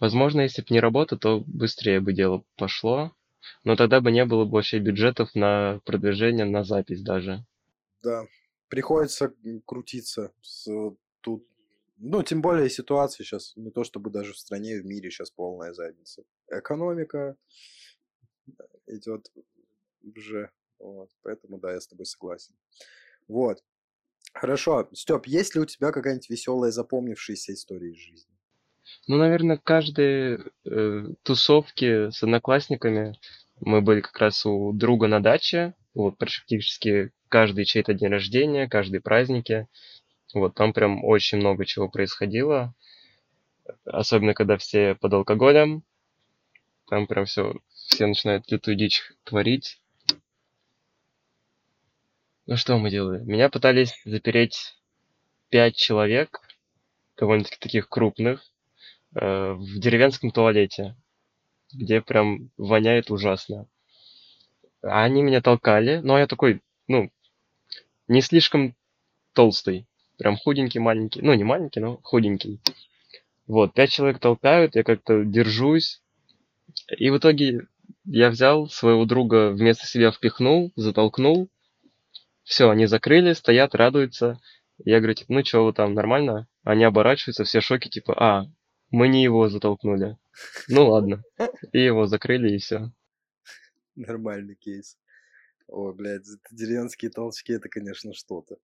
Возможно, если бы не работа, то быстрее бы дело пошло. Но тогда бы не было бы вообще бюджетов на продвижение, на запись даже. Да, приходится крутиться с тут. Ну, тем более ситуация сейчас не то чтобы даже в стране, в мире сейчас полная задница. Экономика идет уже. Вот, поэтому да, я с тобой согласен. Вот. Хорошо. Степ, есть ли у тебя какая-нибудь веселая запомнившаяся история из жизни? Ну, наверное, каждые э, тусовки с одноклассниками мы были как раз у друга на даче, вот практически каждый чей-то день рождения, каждые праздники. Вот там прям очень много чего происходило, особенно когда все под алкоголем. Там прям все, все начинают лютую дичь творить. Ну что мы делали? Меня пытались запереть пять человек, довольно-таки таких крупных, э, в деревенском туалете, где прям воняет ужасно. А они меня толкали, но я такой, ну, не слишком толстый, прям худенький, маленький, ну не маленький, но худенький. Вот, пять человек толкают, я как-то держусь, и в итоге я взял своего друга вместо себя впихнул, затолкнул, все, они закрыли, стоят, радуются. Я говорю, типа, ну что вы там, нормально? Они оборачиваются, все в шоке, типа, а, мы не его затолкнули. Ну ладно. И его закрыли, и все. Нормальный кейс. О, блядь, деревенские толчки, это, конечно, что-то.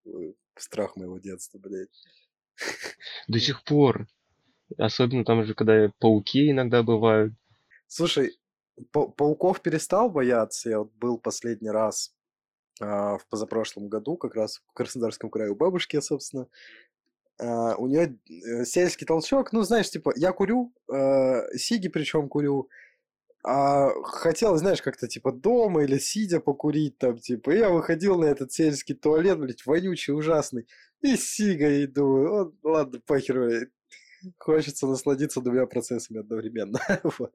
Страх моего детства, блядь. До сих пор. Особенно там же, когда пауки иногда бывают. Слушай, па- пауков перестал бояться. Я вот был последний раз в позапрошлом году, как раз в Краснодарском крае у бабушки, собственно. А, у нее э, сельский толчок, ну, знаешь, типа, я курю, а, сиги причем курю, а хотел, знаешь, как-то типа дома или сидя покурить там, типа. И я выходил на этот сельский туалет, блядь, вонючий, ужасный. И сига и думаю, ладно, похер, хочется насладиться двумя процессами одновременно. вот.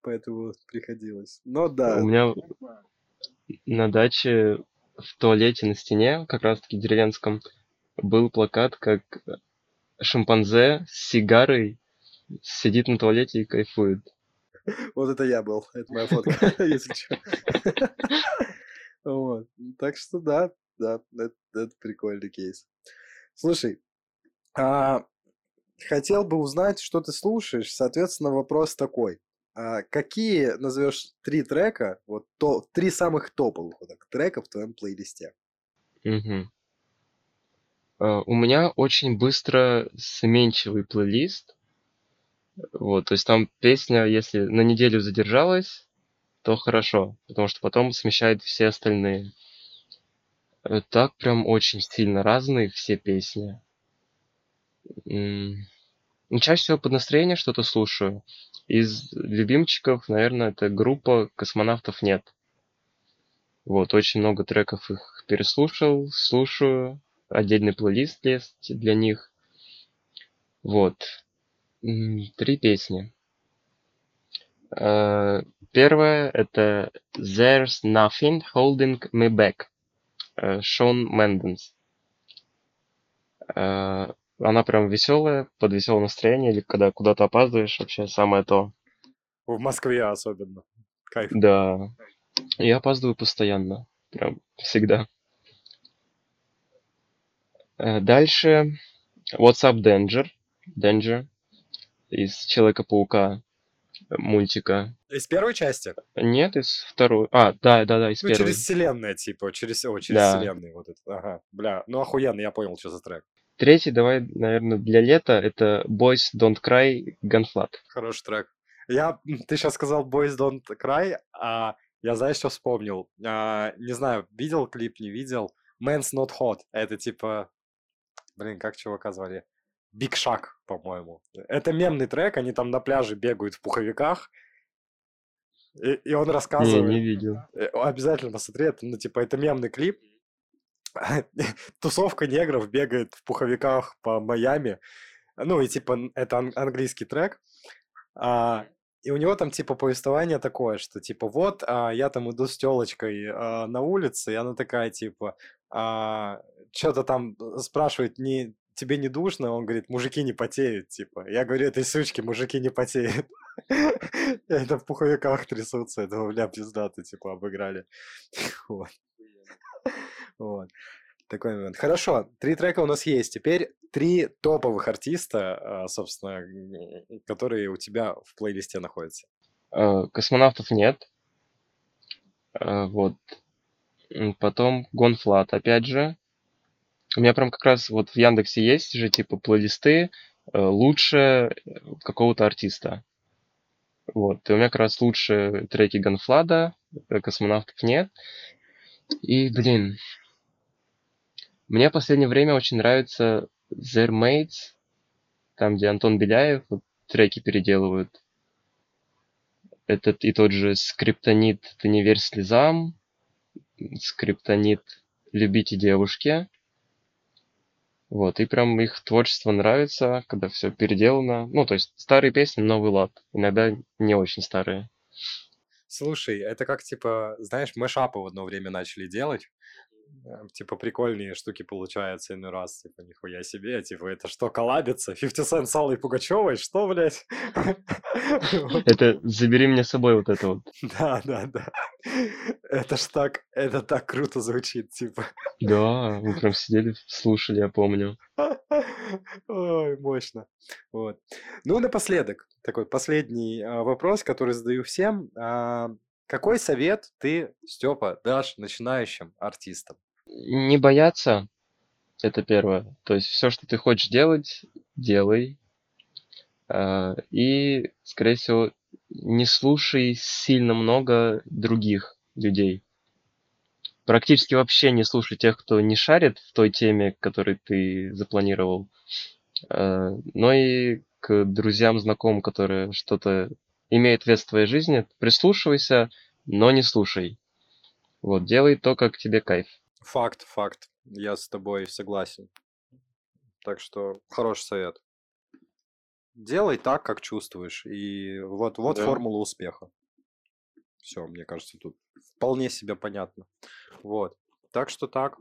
Поэтому приходилось. Но да. У меня на даче в туалете на стене, как раз таки деревенском, был плакат, как шимпанзе с сигарой сидит на туалете и кайфует. Вот это я был, это моя фотка, если что. Так что да, да, это, это прикольный кейс. Слушай, а, хотел бы узнать, что ты слушаешь. Соответственно, вопрос такой. А какие назовешь три трека, вот то, три самых топовых вот так, трека в твоем плейлисте? Угу. У меня очень быстро сменчивый плейлист. Вот, то есть там песня, если на неделю задержалась, то хорошо, потому что потом смещает все остальные. Э, так прям очень сильно разные все песни. Ну, чаще всего под настроение что-то слушаю. Из любимчиков, наверное, это группа «Космонавтов нет». Вот, очень много треков их переслушал, слушаю. Отдельный плейлист есть для них. Вот. Три песни. Э, первая это There's Nothing Holding Me Back. Э, Шон Мэнденс. Она прям веселая, под веселое настроение, или когда куда-то опаздываешь, вообще самое то. В Москве особенно. Кайф. Да. Я опаздываю постоянно. Прям всегда. Э, дальше What's Up Danger. Danger. Из Человека-паука мультика. Из первой части? Нет, из второй. А, да, да, да, из ну, первой. через вселенная, типа, через, о, через да. вселенную вот это. Ага, бля, ну охуенно, я понял, что за трек. Третий, давай, наверное, для лета, это Boys Don't Cry Gunflat. Хороший трек. Я, ты сейчас сказал Boys Don't Cry, а я, знаешь, что вспомнил? А, не знаю, видел клип, не видел. Man's Not Hot. Это типа... Блин, как чувака звали? Биг Шаг, по-моему. Это мемный трек, они там на пляже бегают в пуховиках, и, и он рассказывает... Не, не видел. Э, обязательно посмотри, это, ну, типа, это мемный клип, тусовка негров бегает в пуховиках по Майами. Ну, и типа, это ан- английский трек. А, и у него там, типа, повествование такое, что, типа, вот, а, я там иду с телочкой а, на улице, и она такая, типа, а, что-то там спрашивает, не, тебе не душно? Он говорит, мужики не потеют, типа. Я говорю, этой сучки, мужики не потеют. Это в пуховиках трясутся, этого, бля, пиздато, типа, обыграли. Вот. Вот. Такой момент. Хорошо, три трека у нас есть. Теперь три топовых артиста, а, собственно, которые у тебя в плейлисте находятся. Э, космонавтов нет. Э, вот. Потом GONE.Fludd, опять же. У меня прям как раз вот в Яндексе есть же типа плейлисты лучшее э, какого-то артиста. Вот. И у меня как раз лучшее треки GONE.Fludd а, э, космонавтов нет. И, блин, мне в последнее время очень нравится Therr Maitz, там, где Антон Беляев вот, треки переделывают. Этот и тот же Скриптонит «Ты не верь слезам», Скриптонит «Любите девушки». Вот, и прям их творчество нравится, когда все переделано. Ну, то есть старые песни, новый лад. Иногда не очень старые. Слушай, это как, типа, знаешь, мэшапы в одно время начали делать. Э, Типа, прикольные штуки получаются иной раз. Типа, нихуя себе. Типа, это что, коллабится? 50 Cent с Аллой Пугачевой? Что, блядь? Это «Забери меня с собой» вот это вот. Да, да, да. Это ж так, это так круто звучит, типа. Да, мы прям сидели, слушали, я помню. Ой, мощно. Вот. Ну, напоследок, такой последний а, вопрос, который задаю всем. Какой совет ты, Степа, дашь начинающим артистам? Не бояться, это первое. То есть все, что ты хочешь делать, делай. А, И, скорее всего, не слушай сильно много других людей. Практически вообще не слушай тех, кто не шарит в той теме, которую ты запланировал. А, Но и к друзьям, знакомым, которые что-то имеют вес в твоей жизни, прислушивайся, но не слушай. Вот, делай то, как тебе кайф. Факт, факт. Я с тобой согласен. Так что хороший совет. Делай так, как чувствуешь. И вот, вот Да. формула успеха. Все, мне кажется, тут вполне себе понятно. Вот. Так что так.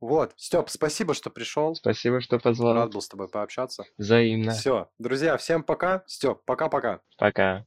Вот. Степ, спасибо, что пришел. Спасибо, что позвал. Рад был с тобой пообщаться. Взаимно. Все. Друзья, всем пока. Степ, пока-пока. Пока.